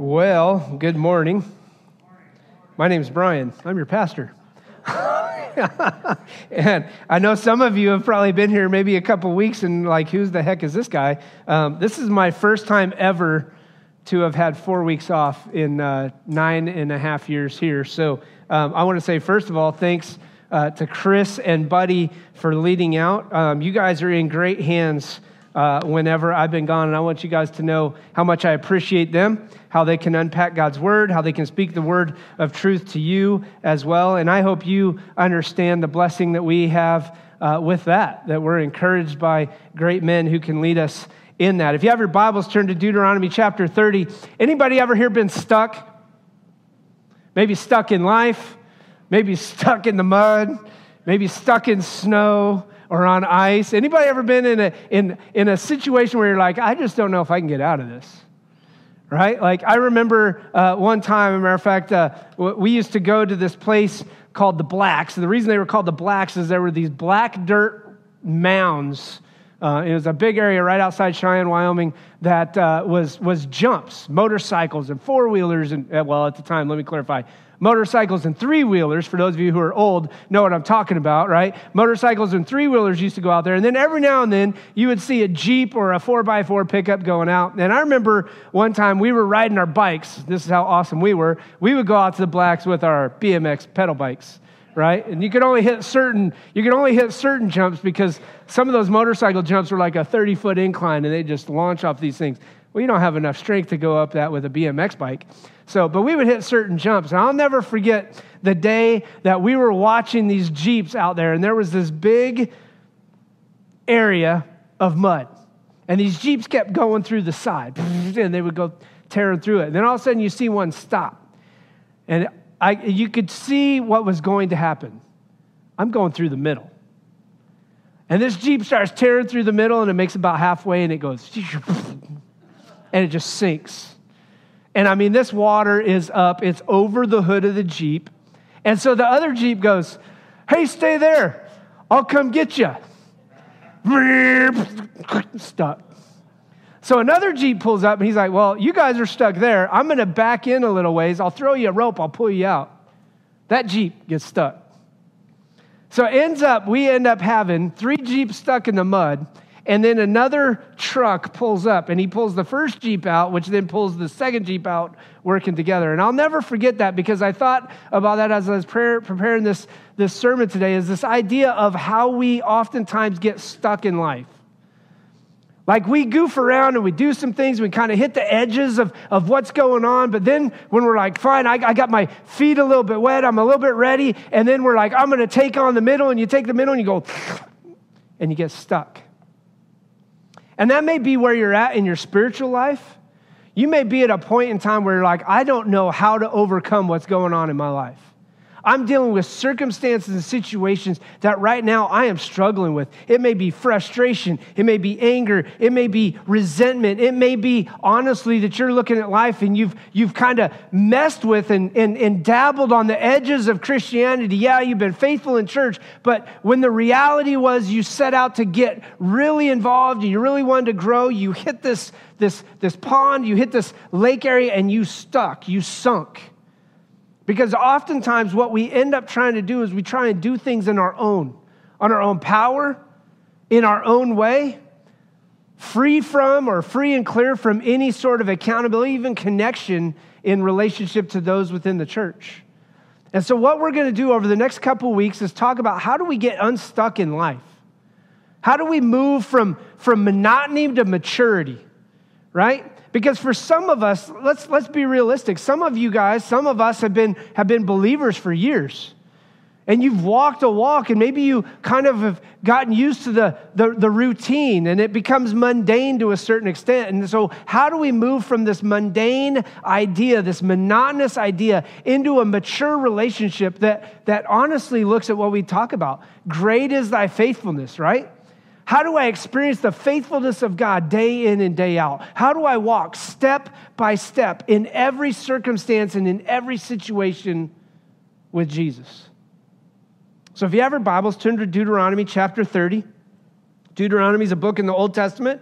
Well, good morning. My name is Brian. I'm your pastor. and I know some of you have probably been here maybe a couple weeks and like, who's the heck is this guy? Um, this is my first time ever to have had four weeks off in uh, nine and a half years here. So um, I want to say, first of all, thanks uh, to Chris and Buddy for leading out. Um, you guys are in great hands uh, whenever I've been gone, and I want you guys to know how much I appreciate them, how they can unpack God's word, how they can speak the word of truth to you as well. And I hope you understand the blessing that we have uh, with that, that we're encouraged by great men who can lead us in that. If you have your Bibles, turn to Deuteronomy chapter 30. Anybody ever here been stuck? Maybe stuck in life, maybe stuck in the mud, maybe stuck in snow or on ice. Anybody ever been in a, in, in a situation where you're like, I just don't know if I can get out of this? Right? Like, I remember uh, one time, as a matter of fact, uh, we used to go to this place called the Blacks. And the reason they were called the Blacks is there were these black dirt mounds. Uh, it was a big area right outside Cheyenne, Wyoming, that uh, was, was jumps, motorcycles and four wheelers. And, uh, well, at the time, let me clarify motorcycles and three wheelers, for those of you who are old, know what I'm talking about, right? Motorcycles and three wheelers used to go out there. And then every now and then you would see a Jeep or a 4x4 pickup going out. And I remember one time we were riding our bikes. This is how awesome we were. We would go out to the blacks with our BMX pedal bikes right? And you could only hit certain you could only hit certain jumps because some of those motorcycle jumps were like a 30 foot incline and they just launch off these things. Well, you don't have enough strength to go up that with a BMX bike. So, but we would hit certain jumps. And I'll never forget the day that we were watching these Jeeps out there, and there was this big area of mud. And these Jeeps kept going through the side, and they would go tearing through it. And then all of a sudden, you see one stop. And I, you could see what was going to happen. I'm going through the middle. And this Jeep starts tearing through the middle, and it makes about halfway, and it goes, and it just sinks. And I mean, this water is up, it's over the hood of the Jeep. And so the other Jeep goes, Hey, stay there. I'll come get you. Stuck. So another Jeep pulls up and he's like, Well, you guys are stuck there. I'm going to back in a little ways. I'll throw you a rope. I'll pull you out. That Jeep gets stuck. So it ends up, we end up having three Jeeps stuck in the mud and then another truck pulls up and he pulls the first Jeep out, which then pulls the second Jeep out, working together. And I'll never forget that because I thought about that as I was preparing this, this sermon today is this idea of how we oftentimes get stuck in life. Like we goof around and we do some things, we kind of hit the edges of, of what's going on, but then when we're like, fine, I, I got my feet a little bit wet, I'm a little bit ready, and then we're like, I'm going to take on the middle, and you take the middle and you go, and you get stuck. And that may be where you're at in your spiritual life. You may be at a point in time where you're like, I don't know how to overcome what's going on in my life. I'm dealing with circumstances and situations that right now I am struggling with. It may be frustration, it may be anger, it may be resentment, it may be honestly that you're looking at life and you've, you've kind of messed with and, and, and dabbled on the edges of Christianity. Yeah, you've been faithful in church, but when the reality was you set out to get really involved and you really wanted to grow, you hit this, this, this pond, you hit this lake area, and you stuck, you sunk. Because oftentimes, what we end up trying to do is we try and do things in our own, on our own power, in our own way, free from or free and clear from any sort of accountability, even connection in relationship to those within the church. And so, what we're going to do over the next couple weeks is talk about how do we get unstuck in life? How do we move from, from monotony to maturity, right? Because for some of us, let's, let's be realistic. Some of you guys, some of us have been, have been believers for years. And you've walked a walk, and maybe you kind of have gotten used to the, the, the routine, and it becomes mundane to a certain extent. And so, how do we move from this mundane idea, this monotonous idea, into a mature relationship that, that honestly looks at what we talk about? Great is thy faithfulness, right? How do I experience the faithfulness of God day in and day out? How do I walk step by step in every circumstance and in every situation with Jesus? So if you have your Bibles, turn to Deuteronomy chapter 30. Deuteronomy is a book in the Old Testament.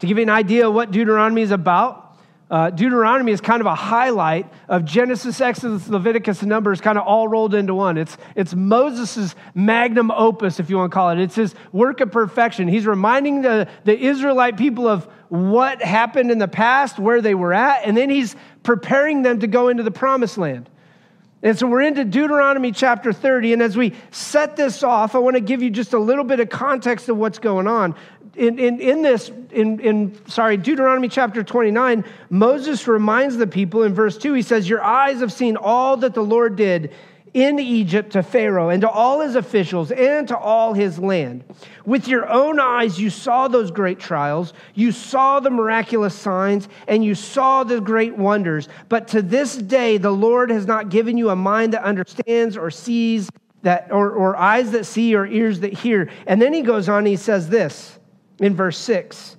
To give you an idea of what Deuteronomy is about, Uh, Deuteronomy is kind of a highlight of Genesis, Exodus, Leviticus, and Numbers kind of all rolled into one. It's, it's Moses' magnum opus, if you want to call it. It's his work of perfection. He's reminding the, the Israelite people of what happened in the past, where they were at, and then he's preparing them to go into the promised land. And so we're into Deuteronomy chapter 30. And as we set this off, I want to give you just a little bit of context of what's going on. In, in, in this, in, in, sorry, Deuteronomy chapter 29, Moses reminds the people in verse 2, he says, Your eyes have seen all that the Lord did in Egypt to Pharaoh and to all his officials and to all his land. With your own eyes, you saw those great trials, you saw the miraculous signs, and you saw the great wonders. But to this day, the Lord has not given you a mind that understands or sees that, or, or eyes that see or ears that hear. And then he goes on, he says this in verse 6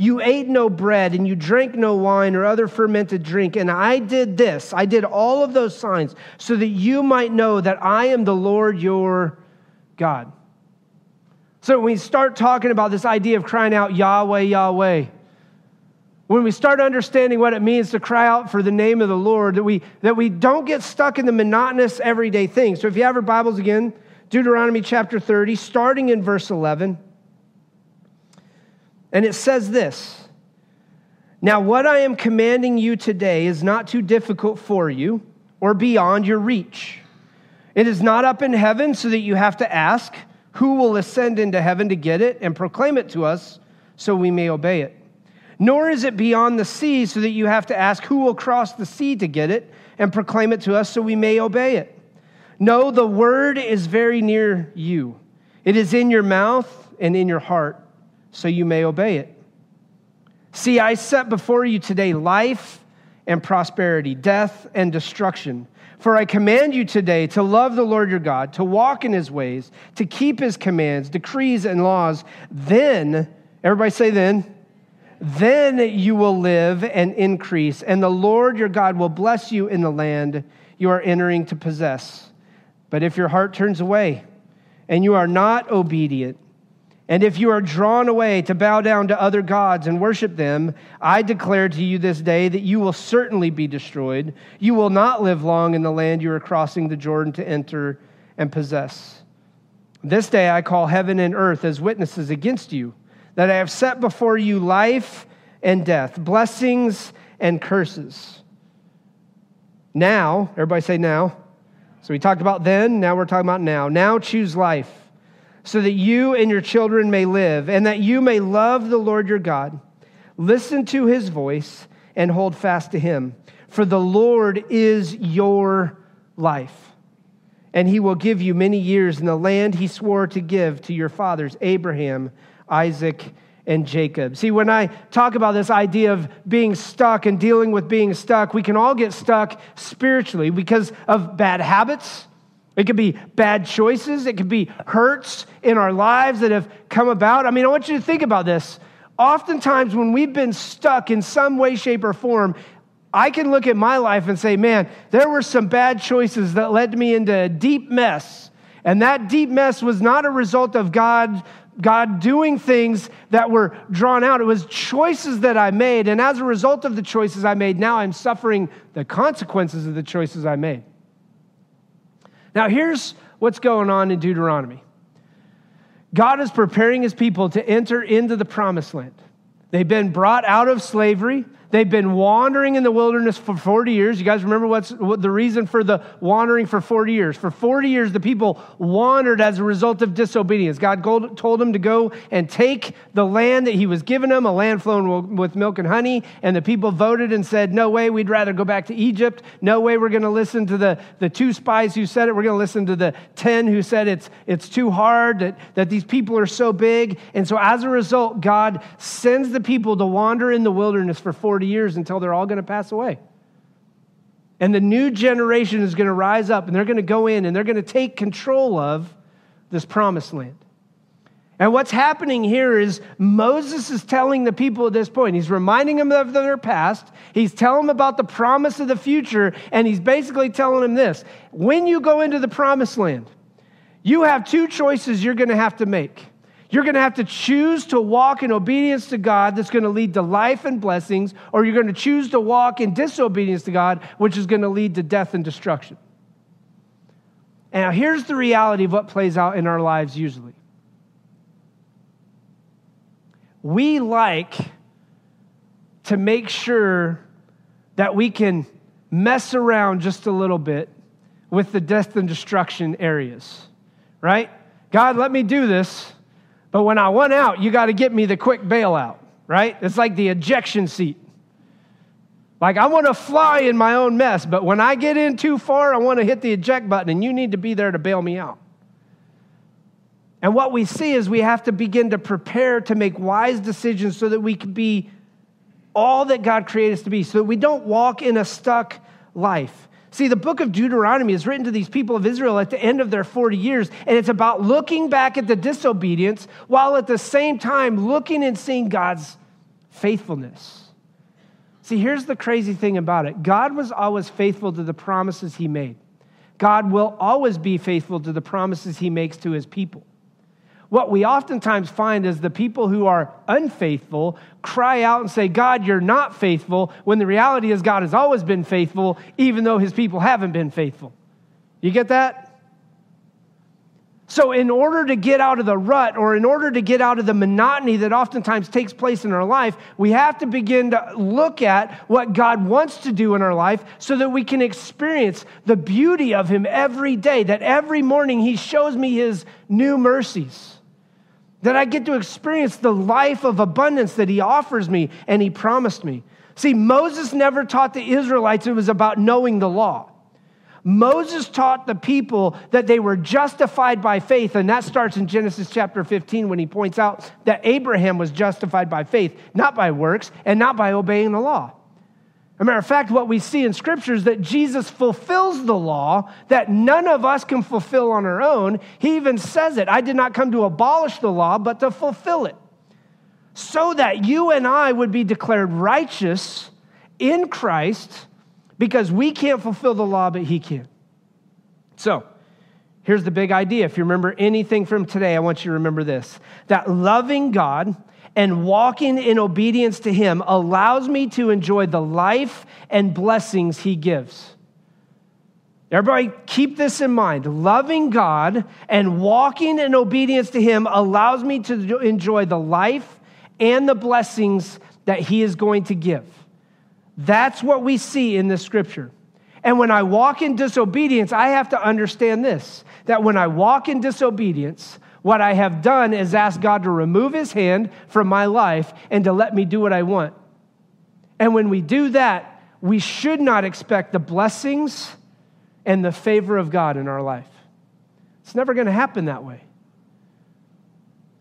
you ate no bread and you drank no wine or other fermented drink. And I did this, I did all of those signs so that you might know that I am the Lord your God. So when we start talking about this idea of crying out, Yahweh, Yahweh, when we start understanding what it means to cry out for the name of the Lord, that we, that we don't get stuck in the monotonous everyday things. So if you have your Bibles again, Deuteronomy chapter 30, starting in verse 11. And it says this Now, what I am commanding you today is not too difficult for you or beyond your reach. It is not up in heaven so that you have to ask, Who will ascend into heaven to get it and proclaim it to us so we may obey it? Nor is it beyond the sea so that you have to ask, Who will cross the sea to get it and proclaim it to us so we may obey it? No, the word is very near you. It is in your mouth and in your heart so you may obey it. See, I set before you today life and prosperity, death and destruction. For I command you today to love the Lord your God, to walk in his ways, to keep his commands, decrees, and laws. Then, everybody say, then, then you will live and increase, and the Lord your God will bless you in the land you are entering to possess. But if your heart turns away and you are not obedient, and if you are drawn away to bow down to other gods and worship them, I declare to you this day that you will certainly be destroyed. You will not live long in the land you are crossing the Jordan to enter and possess. This day I call heaven and earth as witnesses against you, that I have set before you life and death, blessings and curses. Now, everybody say now. So we talked about then, now we're talking about now. Now choose life so that you and your children may live, and that you may love the Lord your God. Listen to his voice and hold fast to him, for the Lord is your life. And he will give you many years in the land he swore to give to your fathers, Abraham, Isaac, and Jacob. See, when I talk about this idea of being stuck and dealing with being stuck, we can all get stuck spiritually because of bad habits it could be bad choices. It could be hurts in our lives that have come about. I mean, I want you to think about this. Oftentimes, when we've been stuck in some way, shape, or form, I can look at my life and say, man, there were some bad choices that led me into a deep mess. And that deep mess was not a result of God, God doing things that were drawn out. It was choices that I made. And as a result of the choices I made, now I'm suffering the consequences of the choices I made. Now, here's what's going on in Deuteronomy God is preparing his people to enter into the promised land. They've been brought out of slavery. They've been wandering in the wilderness for 40 years. You guys remember what's what the reason for the wandering for 40 years? For 40 years, the people wandered as a result of disobedience. God told them to go and take the land that He was giving them, a land flowing with milk and honey. And the people voted and said, No way, we'd rather go back to Egypt. No way, we're going to listen to the, the two spies who said it. We're going to listen to the 10 who said it's, it's too hard, that, that these people are so big. And so as a result, God sends the people to wander in the wilderness for 40 40 years until they're all going to pass away. And the new generation is going to rise up and they're going to go in and they're going to take control of this promised land. And what's happening here is Moses is telling the people at this point, he's reminding them of their past, he's telling them about the promise of the future, and he's basically telling them this when you go into the promised land, you have two choices you're going to have to make. You're going to have to choose to walk in obedience to God that's going to lead to life and blessings, or you're going to choose to walk in disobedience to God, which is going to lead to death and destruction. Now here's the reality of what plays out in our lives usually. We like to make sure that we can mess around just a little bit with the death and destruction areas, right? God, let me do this, but when I want out, you got to get me the quick bailout, right? It's like the ejection seat. Like, I want to fly in my own mess, but when I get in too far, I want to hit the eject button, and you need to be there to bail me out. And what we see is we have to begin to prepare to make wise decisions so that we can be all that God created us to be, so that we don't walk in a stuck life. See, the book of Deuteronomy is written to these people of Israel at the end of their 40 years, and it's about looking back at the disobedience while at the same time looking and seeing God's faithfulness. See, here's the crazy thing about it God was always faithful to the promises he made, God will always be faithful to the promises he makes to his people. What we oftentimes find is the people who are unfaithful cry out and say, God, you're not faithful, when the reality is God has always been faithful, even though his people haven't been faithful. You get that? So, in order to get out of the rut or in order to get out of the monotony that oftentimes takes place in our life, we have to begin to look at what God wants to do in our life so that we can experience the beauty of Him every day, that every morning He shows me His new mercies that I get to experience the life of abundance that he offers me and he promised me. See, Moses never taught the Israelites it was about knowing the law. Moses taught the people that they were justified by faith, and that starts in Genesis chapter 15 when he points out that Abraham was justified by faith, not by works, and not by obeying the law. A matter of fact, what we see in Scripture is that Jesus fulfills the law that none of us can fulfill on our own. He even says it I did not come to abolish the law, but to fulfill it. So that you and I would be declared righteous in Christ because we can't fulfill the law, but He can. So, here's the big idea. If you remember anything from today, I want you to remember this that loving God and walking in obedience to Him allows me to enjoy the life and blessings He gives. Everybody, keep this in mind. Loving God and walking in obedience to Him allows me to enjoy the life and the blessings that He is going to give. That's what we see in this scripture. And when I walk in disobedience, I have to understand this that when I walk in disobedience, what I have done is ask God to remove his hand from my life and to let me do what I want. And when we do that, we should not expect the blessings and the favor of God in our life. It's never going to happen that way.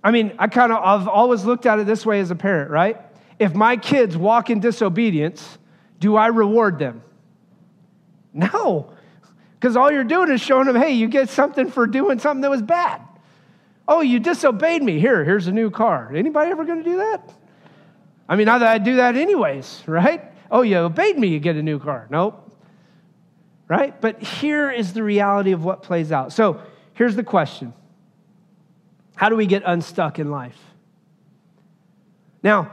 I mean, I kind of, I've always looked at it this way as a parent, right? If my kids walk in disobedience, do I reward them? No, because all you're doing is showing them, hey, you get something for doing something that was bad. Oh, you disobeyed me. Here, here's a new car. Anybody ever going to do that? I mean, not that I'd do that anyways, right? Oh, you obeyed me, you get a new car. Nope. Right? But here is the reality of what plays out. So here's the question How do we get unstuck in life? Now,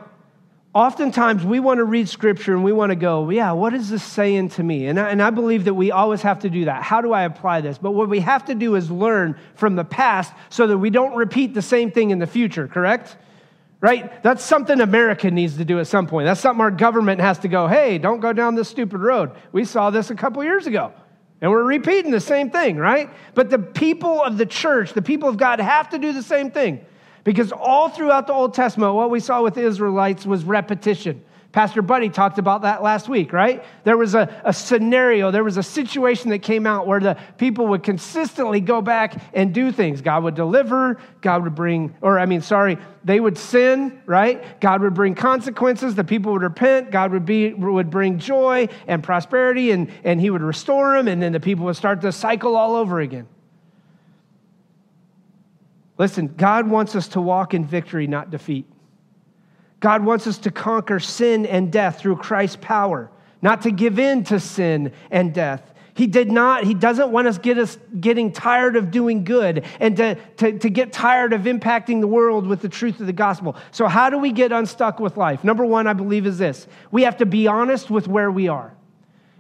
oftentimes we want to read scripture and we want to go, yeah, what is this saying to me? And I, and I believe that we always have to do that. How do I apply this? But what we have to do is learn from the past so that we don't repeat the same thing in the future, correct? Right? That's something America needs to do at some point. That's something our government has to go, hey, don't go down this stupid road. We saw this a couple years ago. And we're repeating the same thing, right? But the people of the church, the people of God, have to do the same thing. Because all throughout the Old Testament, what we saw with Israelites was repetition. Pastor Buddy talked about that last week, right? There was a, a scenario, there was a situation that came out where the people would consistently go back and do things. God would deliver, God would bring, or I mean, sorry, they would sin, right? God would bring consequences, the people would repent, God would, be, would bring joy and prosperity, and, and He would restore them, and then the people would start the cycle all over again. Listen, God wants us to walk in victory, not defeat. God wants us to conquer sin and death through Christ's power, not to give in to sin and death. He did not, he doesn't want us get us getting tired of doing good and to, to, to get tired of impacting the world with the truth of the gospel. So, how do we get unstuck with life? Number one, I believe, is this we have to be honest with where we are.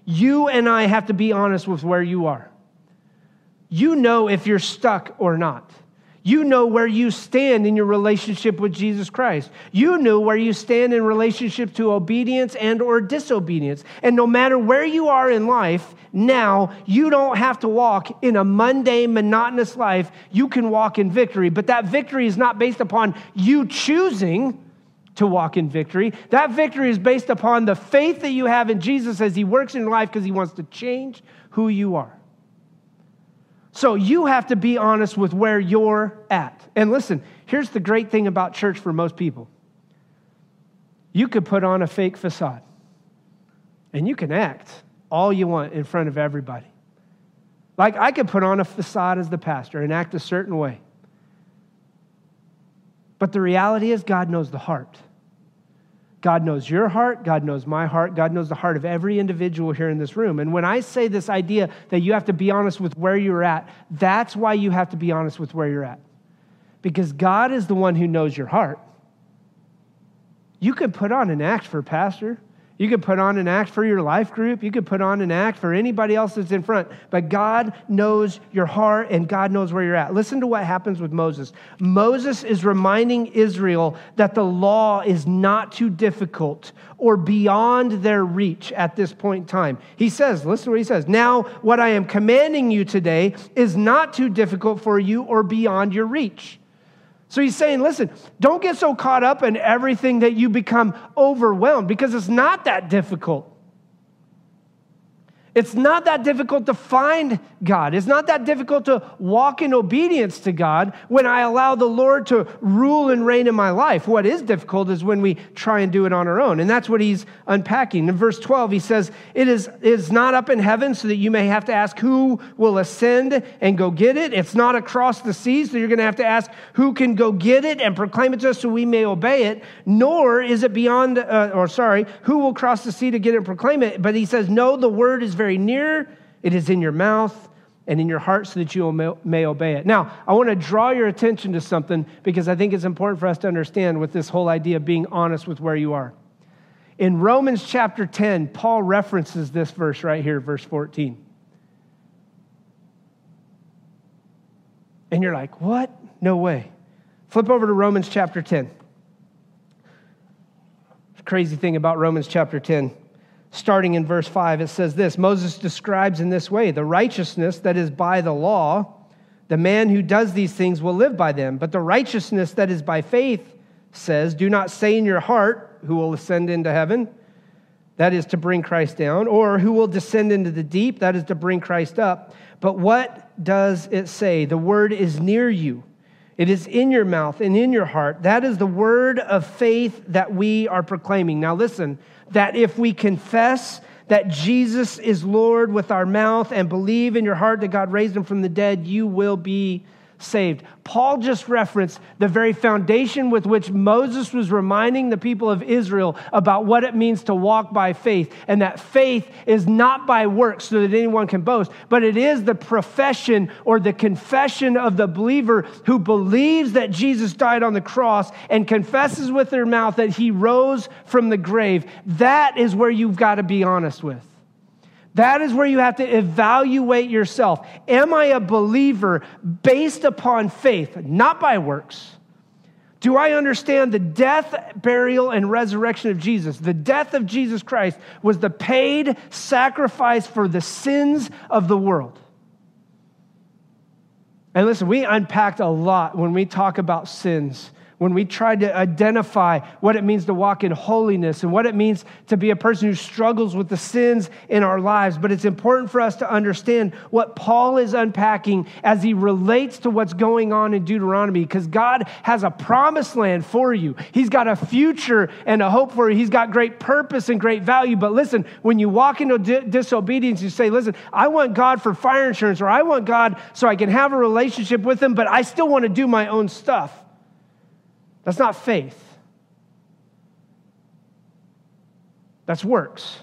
You and I have to be honest with where you are. You know if you're stuck or not. You know where you stand in your relationship with Jesus Christ. You know where you stand in relationship to obedience and or disobedience. And no matter where you are in life, now you don't have to walk in a mundane, monotonous life. You can walk in victory. But that victory is not based upon you choosing to walk in victory. That victory is based upon the faith that you have in Jesus as he works in your life because he wants to change who you are. So you have to be honest with where you're at. And listen, here's the great thing about church for most people you could put on a fake facade and you can act all you want in front of everybody. Like I could put on a facade as the pastor and act a certain way. But the reality is, God knows the heart. God knows your heart. God knows my heart. God knows the heart of every individual here in this room. And when I say this idea that you have to be honest with where you're at, that's why you have to be honest with where you're at. Because God is the one who knows your heart. You can put on an act for pastor. You could put on an act for your life group. You could put on an act for anybody else that's in front. But God knows your heart and God knows where you're at. Listen to what happens with Moses. Moses is reminding Israel that the law is not too difficult or beyond their reach at this point in time. He says, listen to what he says. Now, what I am commanding you today is not too difficult for you or beyond your reach. So he's saying, listen, don't get so caught up in everything that you become overwhelmed because it's not that difficult. It's not that difficult to find God. It's not that difficult to walk in obedience to God when I allow the Lord to rule and reign in my life. What is difficult is when we try and do it on our own. And that's what he's unpacking. In verse 12, he says, It is, is not up in heaven so that you may have to ask who will ascend and go get it. It's not across the seas, so you're going to have to ask who can go get it and proclaim it to us so we may obey it. Nor is it beyond, uh, or sorry, who will cross the sea to get it and proclaim it. But he says, No, the word is very very near, it is in your mouth and in your heart so that you may, obey it. Now, I want to draw your attention to something because I think it's important for us to understand with this whole idea of being honest with where you are. In Romans chapter 10, Paul references this verse right here, verse 14. And you're like, what? No way. Flip over to Romans chapter 10. Crazy thing about Romans chapter 10 starting in verse 5, it says this Moses describes in this way the righteousness that is by the law. The man who does these things will live by them. But the righteousness that is by faith says, Do not say in your heart, Who will ascend into heaven? That is to bring Christ down. Or who will descend into the deep? That is to bring Christ up. But what does it say? The word is near you. It is in your mouth and in your heart. That is the word of faith that we are proclaiming. Now, listen, that if we confess that Jesus is Lord with our mouth and believe in your heart that God raised him from the dead, you will be saved. Paul just referenced the very foundation with which Moses was reminding the people of Israel about what it means to walk by faith, and that faith is not by works so that anyone can boast, but it is the profession or the confession of the believer who believes that Jesus died on the cross and confesses with their mouth that he rose from the grave. That is where you've got to be honest with. That is where you have to evaluate yourself. Am I a believer based upon faith, not by works? Do I understand the death, burial, and resurrection of Jesus? The death of Jesus Christ was the paid sacrifice for the sins of the world. And listen, we unpacked a lot when we talk about sins when we try to identify what it means to walk in holiness and what it means to be a person who struggles with the sins in our lives. But it's important for us to understand what Paul is unpacking as he relates to what's going on in Deuteronomy, because God has a promised land for you. He's got a future and a hope for you. He's got great purpose and great value. But listen, when you walk into di- disobedience, you say, listen, I want God for fire insurance, or I want God so I can have a relationship with Him, but I still want to do my own stuff. That's not faith. That's works.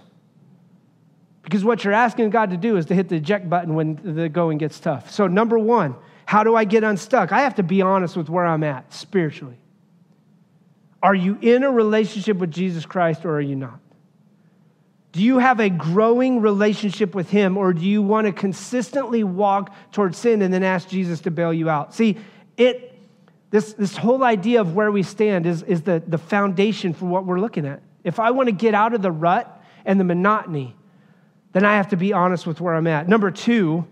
Because what you're asking God to do is to hit the eject button when the going gets tough. So, number one, how do I get unstuck? I have to be honest with where I'm at spiritually. Are you in a relationship with Jesus Christ or are you not? Do you have a growing relationship with Him or do you want to consistently walk towards sin and then ask Jesus to bail you out? See, it, this, this whole idea of where we stand is, is the, the foundation for what we're looking at. If I want to get out of the rut and the monotony, then I have to be honest with where I'm at. Number two,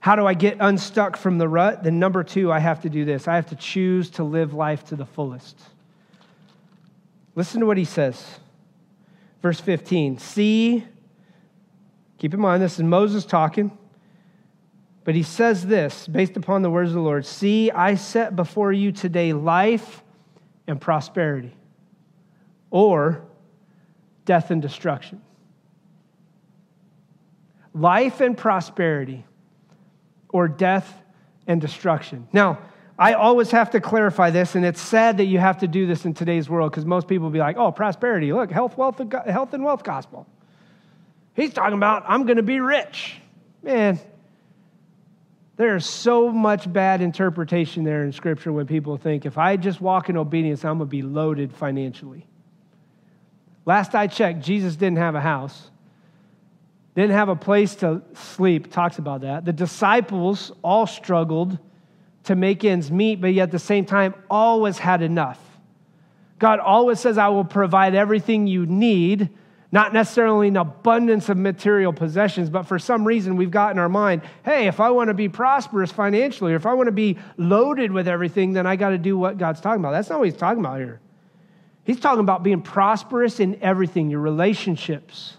how do I get unstuck from the rut? Then, number two, I have to do this I have to choose to live life to the fullest. Listen to what he says. Verse 15 See, keep in mind, this is Moses talking, but he says this based upon the words of the Lord See, I set before you today life and prosperity, or death and destruction. Life and prosperity or death and destruction. Now, I always have to clarify this, and it's sad that you have to do this in today's world because most people will be like, oh, prosperity, look, health, wealth, health and wealth gospel. He's talking about, I'm going to be rich. Man, there's so much bad interpretation there in Scripture when people think, if I just walk in obedience, I'm going to be loaded financially. Last I checked, Jesus didn't have a house didn't have a place to sleep, talks about that. The disciples all struggled to make ends meet, but yet at the same time, always had enough. God always says, I will provide everything you need, not necessarily an abundance of material possessions, but for some reason we've got in our mind, hey, if I want to be prosperous financially, or if I want to be loaded with everything, then I got to do what God's talking about. That's not what he's talking about here. He's talking about being prosperous in everything, your relationships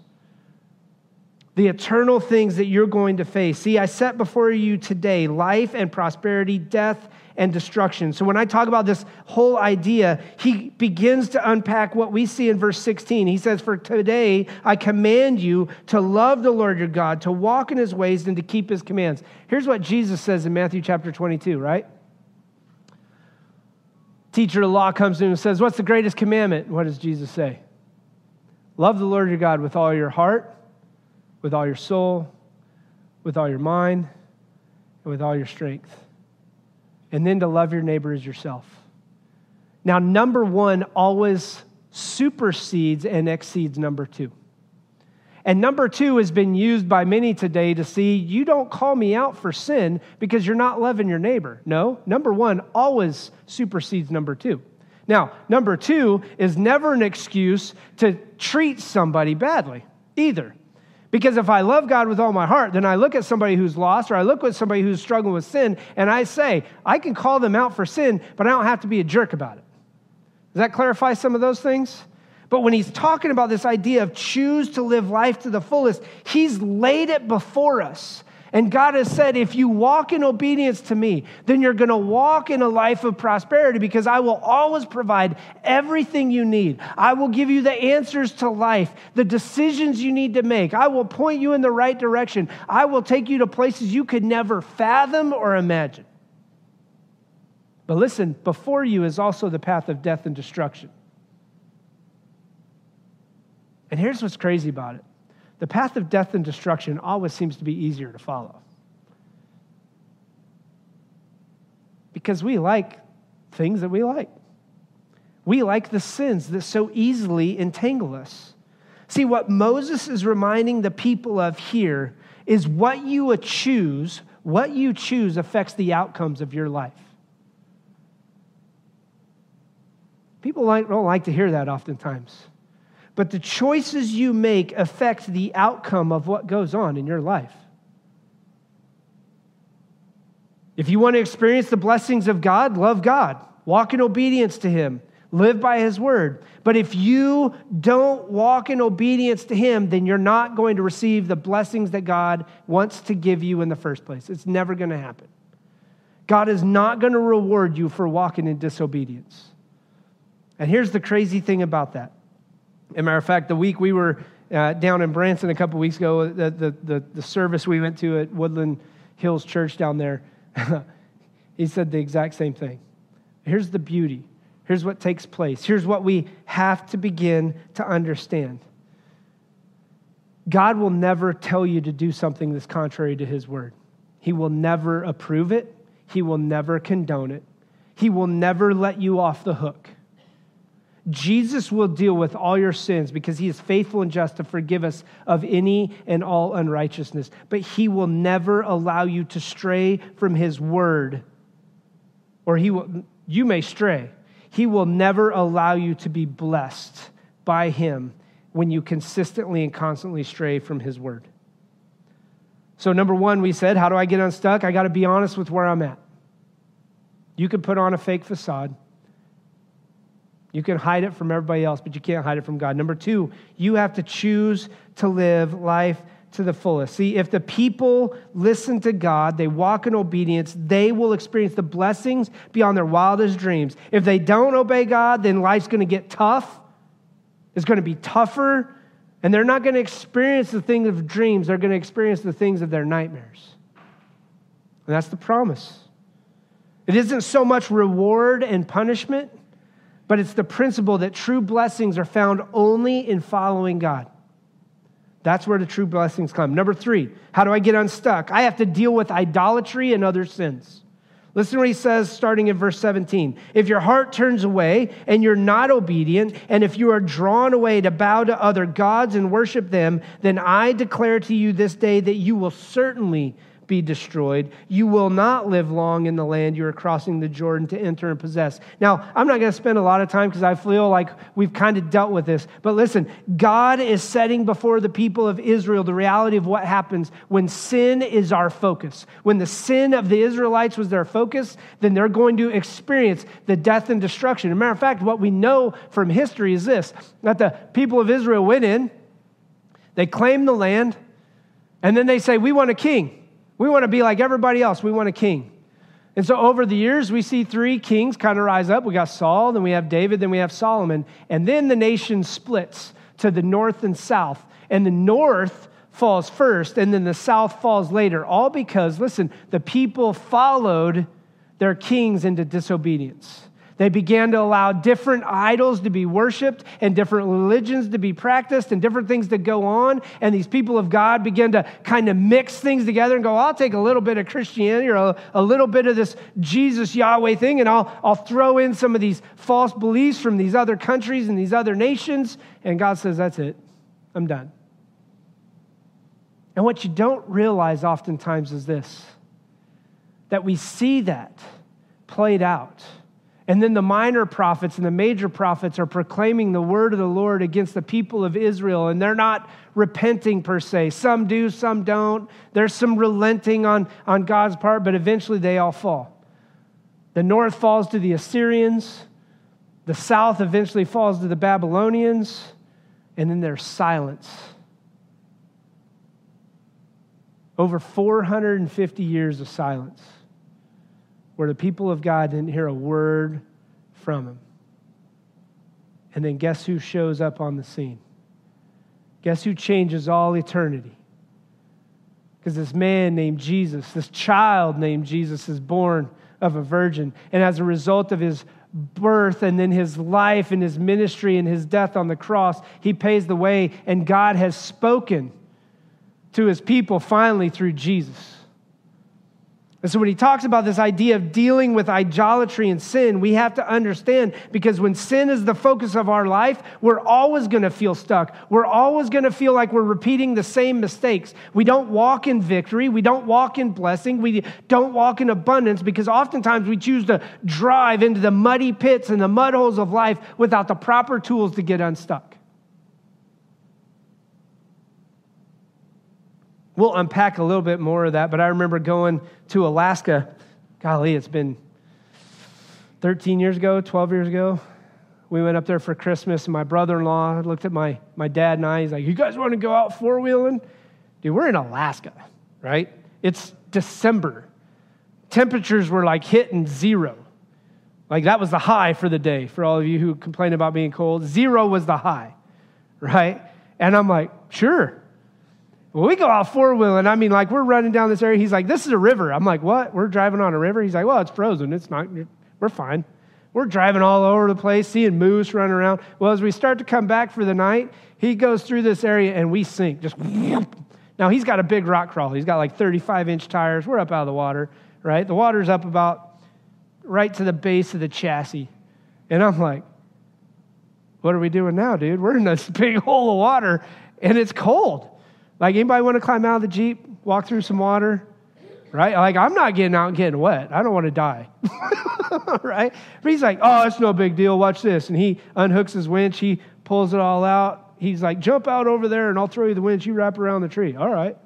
the eternal things that you're going to face. See, I set before you today life and prosperity, death and destruction. So when I talk about this whole idea, he begins to unpack what we see in verse 16. He says, For today I command you to love the Lord your God, to walk in his ways, and to keep his commands. Here's what Jesus says in Matthew chapter 22, right? Teacher of the law comes to him and says, What's the greatest commandment? What does Jesus say? Love the Lord your God with all your heart with all your soul, with all your mind, and with all your strength. And then to love your neighbor as yourself. Now, number one always supersedes and exceeds number two. And number two has been used by many today to see you don't call me out for sin because you're not loving your neighbor. No, number one always supersedes number two. Now, number two is never an excuse to treat somebody badly either. Because if I love God with all my heart, then I look at somebody who's lost or I look at somebody who's struggling with sin and I say, I can call them out for sin, but I don't have to be a jerk about it. Does that clarify some of those things? But when he's talking about this idea of choose to live life to the fullest, he's laid it before us and God has said, if you walk in obedience to me, then you're going to walk in a life of prosperity because I will always provide everything you need. I will give you the answers to life, the decisions you need to make. I will point you in the right direction. I will take you to places you could never fathom or imagine. But listen, before you is also the path of death and destruction. And here's what's crazy about it the path of death and destruction always seems to be easier to follow. Because we like things that we like. We like the sins that so easily entangle us. See, what Moses is reminding the people of here is what you choose, what you choose affects the outcomes of your life. People don't like to hear that oftentimes but the choices you make affect the outcome of what goes on in your life. If you want to experience the blessings of God, love God, walk in obedience to Him, live by His word. But if you don't walk in obedience to Him, then you're not going to receive the blessings that God wants to give you in the first place. It's never going to happen. God is not going to reward you for walking in disobedience. And here's the crazy thing about that a matter of fact, the week we were uh, down in Branson a couple weeks ago, the, the, the, the, service we went to at Woodland Hills Church down there, he said the exact same thing. Here's the beauty. Here's what takes place. Here's what we have to begin to understand. God will never tell you to do something that's contrary to his word. He will never approve it, he will never condone it, he will never let you off the hook. Jesus will deal with all your sins because he is faithful and just to forgive us of any and all unrighteousness. But he will never allow you to stray from his word, or he will, you may stray. He will never allow you to be blessed by him when you consistently and constantly stray from his word. So, number one, we said, How do I get unstuck? I got to be honest with where I'm at. You can put on a fake facade. You can hide it from everybody else, but you can't hide it from God. Number two, you have to choose to live life to the fullest. See, if the people listen to God, they walk in obedience, they will experience the blessings beyond their wildest dreams. If they don't obey God, then life's going to get tough. It's going to be tougher, and they're not going to experience the things of dreams. They're going to experience the things of their nightmares. And that's the promise. It isn't so much reward and punishment but it's the principle that true blessings are found only in following God. That's where the true blessings come. Number three, how do I get unstuck? I have to deal with idolatry and other sins. Listen to what he says starting in verse 17. If your heart turns away and you're not obedient, and if you are drawn away to bow to other gods and worship them, then I declare to you this day that you will certainly be destroyed. You will not live long in the land you are crossing the Jordan to enter and possess. Now, I'm not going to spend a lot of time because I feel like we've kind of dealt with this. But listen, God is setting before the people of Israel the reality of what happens when sin is our focus. When the sin of the Israelites was their focus, then they're going to experience the death and destruction. As a matter of fact, what we know from history is this that the people of Israel went in, they claimed the land, and then they say, We want a king. We want to be like everybody else. We want a king. And so over the years, we see three kings kind of rise up. We got Saul, then we have David, then we have Solomon. And then the nation splits to the north and south. And the north falls first, and then the south falls later. All because, listen, the people followed their kings into disobedience. They began to allow different idols to be worshiped and different religions to be practiced and different things to go on. And these people of God began to kind of mix things together and go, I'll take a little bit of Christianity or a, a little bit of this Jesus Yahweh thing, and I'll, I'll throw in some of these false beliefs from these other countries and these other nations. And God says, That's it. I'm done. And what you don't realize oftentimes is this that we see that played out and then the minor prophets and the major prophets are proclaiming the word of the Lord against the people of Israel, and they're not repenting per se. Some do, some don't. There's some relenting on, on God's part, but eventually they all fall. The north falls to the Assyrians, the south eventually falls to the Babylonians, and then there's silence. Over 450 years of silence where the people of God didn't hear a word from him. And then guess who shows up on the scene? Guess who changes all eternity? Because this man named Jesus, this child named Jesus, is born of a virgin. And as a result of his birth and then his life and his ministry and his death on the cross, he pays the way. And God has spoken to his people finally through Jesus. And so when he talks about this idea of dealing with idolatry and sin, we have to understand because when sin is the focus of our life, we're always going to feel stuck. We're always going to feel like we're repeating the same mistakes. We don't walk in victory. We don't walk in blessing. We don't walk in abundance because oftentimes we choose to drive into the muddy pits and the mud holes of life without the proper tools to get unstuck. We'll unpack a little bit more of that, but I remember going to Alaska. Golly, it's been 13 years ago, 12 years ago. We went up there for Christmas, and my brother in law looked at my, my dad and I. He's like, You guys want to go out four wheeling? Dude, we're in Alaska, right? It's December. Temperatures were like hitting zero. Like that was the high for the day for all of you who complain about being cold. Zero was the high, right? And I'm like, Sure, well, we go out four wheeling. I mean, like we're running down this area. He's like, "This is a river." I'm like, "What? We're driving on a river?" He's like, "Well, it's frozen. It's not. We're fine." We're driving all over the place, seeing moose running around. Well, as we start to come back for the night, he goes through this area and we sink. Just now he's got a big rock crawl. He's got like 35 inch tires. We're up out of the water, right? The water's up about right to the base of the chassis. And I'm like, what are we doing now, dude? We're in this big hole of water and it's cold. Like, anybody want to climb out of the Jeep, walk through some water? Right? Like, I'm not getting out and getting wet. I don't want to die. right? But he's like, oh, it's no big deal. Watch this. And he unhooks his winch, he pulls it all out. He's like, jump out over there and I'll throw you the winch. You wrap around the tree. All right.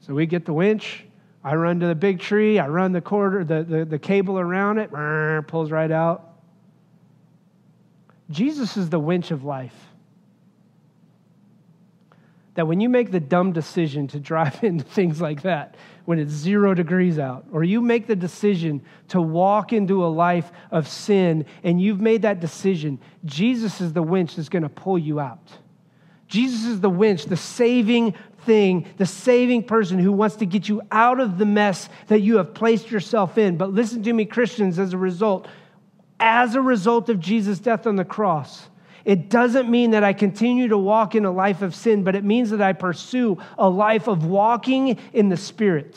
So we get the winch. I run to the big tree. I run the quarter, the, the, the cable around it, pulls right out. Jesus is the winch of life. That when you make the dumb decision to drive into things like that, when it's zero degrees out, or you make the decision to walk into a life of sin and you've made that decision, Jesus is the winch that's going to pull you out. Jesus is the winch, the saving thing, the saving person who wants to get you out of the mess that you have placed yourself in. But listen to me, Christians, as a result, as a result of Jesus' death on the cross, it doesn't mean that I continue to walk in a life of sin, but it means that I pursue a life of walking in the Spirit.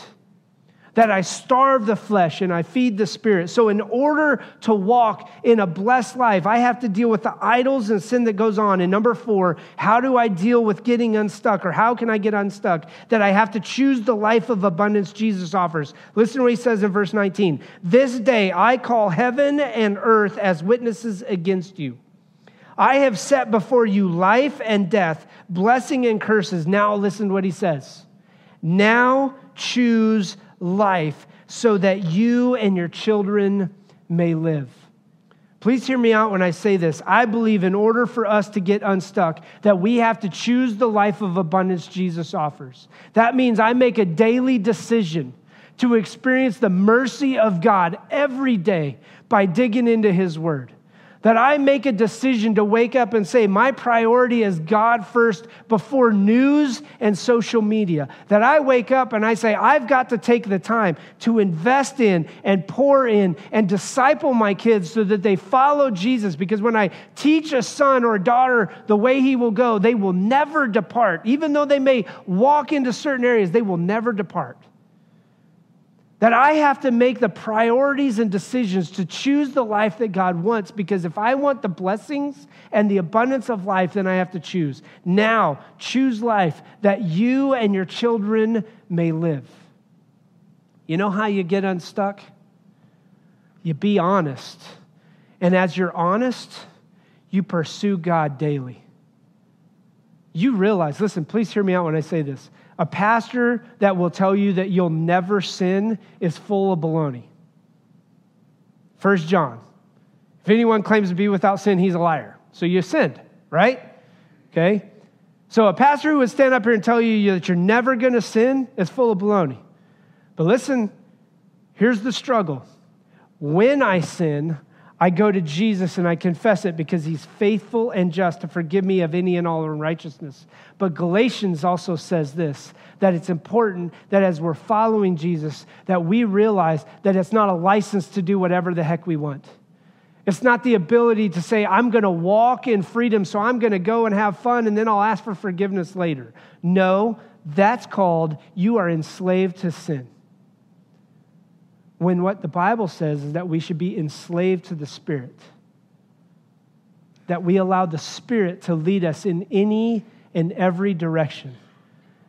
That I starve the flesh and I feed the spirit. So, in order to walk in a blessed life, I have to deal with the idols and sin that goes on. And number four, how do I deal with getting unstuck or how can I get unstuck? That I have to choose the life of abundance Jesus offers. Listen to what he says in verse 19 This day I call heaven and earth as witnesses against you. I have set before you life and death, blessing and curses. Now, listen to what he says. Now choose life so that you and your children may live. Please hear me out when I say this. I believe in order for us to get unstuck, that we have to choose the life of abundance Jesus offers. That means I make a daily decision to experience the mercy of God every day by digging into His Word. That I make a decision to wake up and say, my priority is God first before news and social media. That I wake up and I say, I've got to take the time to invest in and pour in and disciple my kids so that they follow Jesus. Because when I teach a son or a daughter the way he will go, they will never depart. Even though they may walk into certain areas, they will never depart. That I have to make the priorities and decisions to choose the life that God wants because if I want the blessings and the abundance of life, then I have to choose. Now, choose life that you and your children may live. You know how you get unstuck? You be honest. And as you're honest, you pursue God daily. You realize, listen, please hear me out when I say this. A pastor that will tell you that you'll never sin is full of baloney. First John. If anyone claims to be without sin, he's a liar. So you sinned, right? Okay? So a pastor who would stand up here and tell you that you're never going to sin is full of baloney. But listen, here's the struggle. When I sin, I go to Jesus and I confess it because he's faithful and just to forgive me of any and all unrighteousness. But Galatians also says this that it's important that as we're following Jesus that we realize that it's not a license to do whatever the heck we want. It's not the ability to say I'm going to walk in freedom so I'm going to go and have fun and then I'll ask for forgiveness later. No, that's called you are enslaved to sin when what the Bible says is that we should be enslaved to the Spirit. That we allow the Spirit to lead us in any and every direction.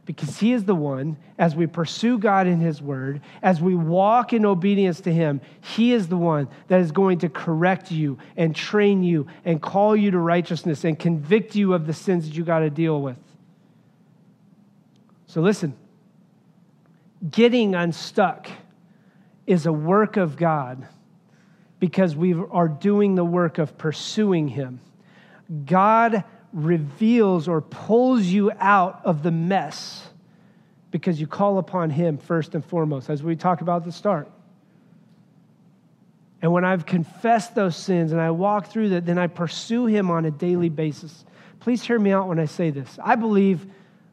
Because He is the one, as we pursue God in His Word, as we walk in obedience to Him, He is the one that is going to correct you and train you and call you to righteousness and convict you of the sins that you got to deal with. So listen, getting unstuck is a work of God because we are doing the work of pursuing Him. God reveals or pulls you out of the mess because you call upon Him first and foremost, as we talked about at the start. And when I've confessed those sins and I walk through that, then I pursue Him on a daily basis. Please hear me out when I say this. I believe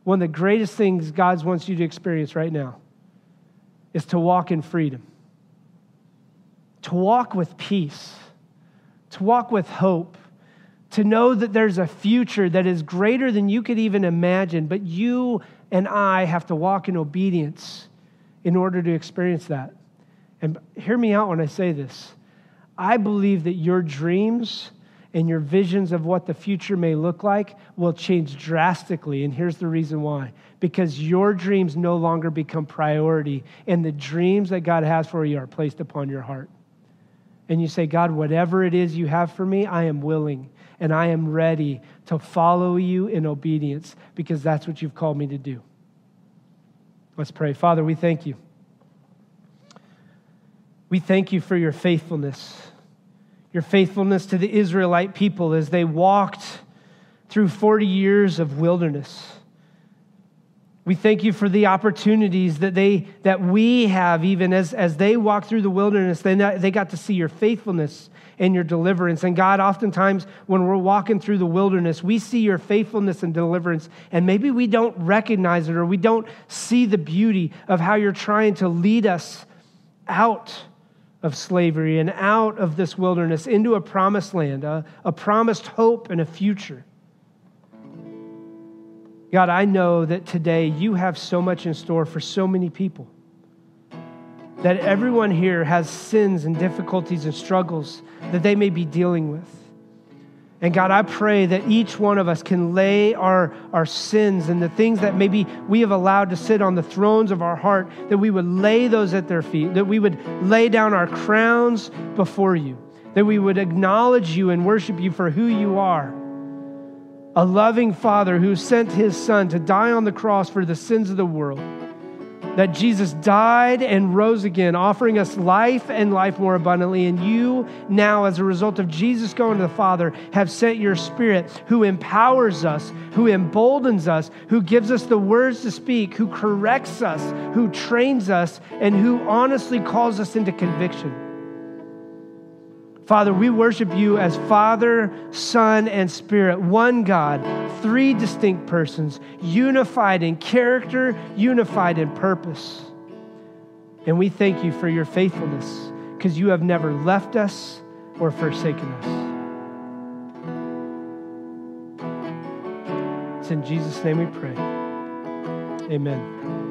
one of the greatest things God wants you to experience right now is to walk in freedom to walk with peace, to walk with hope, to know that there's a future that is greater than you could even imagine, but you and I have to walk in obedience in order to experience that. And hear me out when I say this. I believe that your dreams and your visions of what the future may look like will change drastically. And here's the reason why because your dreams no longer become priority, and the dreams that God has for you are placed upon your heart. And you say, God, whatever it is you have for me, I am willing and I am ready to follow you in obedience because that's what you've called me to do. Let's pray. Father, we thank you. We thank you for your faithfulness, your faithfulness to the Israelite people as they walked through 40 years of wilderness. We thank you for the opportunities that, they, that we have, even as, as they walk through the wilderness, they, they got to see your faithfulness and your deliverance. And God, oftentimes when we're walking through the wilderness, we see your faithfulness and deliverance, and maybe we don't recognize it or we don't see the beauty of how you're trying to lead us out of slavery and out of this wilderness into a promised land, a, a promised hope and a future. God, I know that today you have so much in store for so many people. That everyone here has sins and difficulties and struggles that they may be dealing with. And God, I pray that each one of us can lay our, our sins and the things that maybe we have allowed to sit on the thrones of our heart, that we would lay those at their feet, that we would lay down our crowns before you, that we would acknowledge you and worship you for who you are a loving Father who sent his Son to die on the cross for the sins of the world. That Jesus died and rose again, offering us life and life more abundantly. And you now, as a result of Jesus going to the Father, have sent your Spirit who empowers us, who emboldens us, who gives us the words to speak, who corrects us, who trains us, and who honestly calls us into conviction. Father, we worship you as Father, Son, and Spirit, one God, three distinct persons, unified in character, unified in purpose. And we thank you for your faithfulness because you have never left us or forsaken us. It's in Jesus' name we pray. Amen.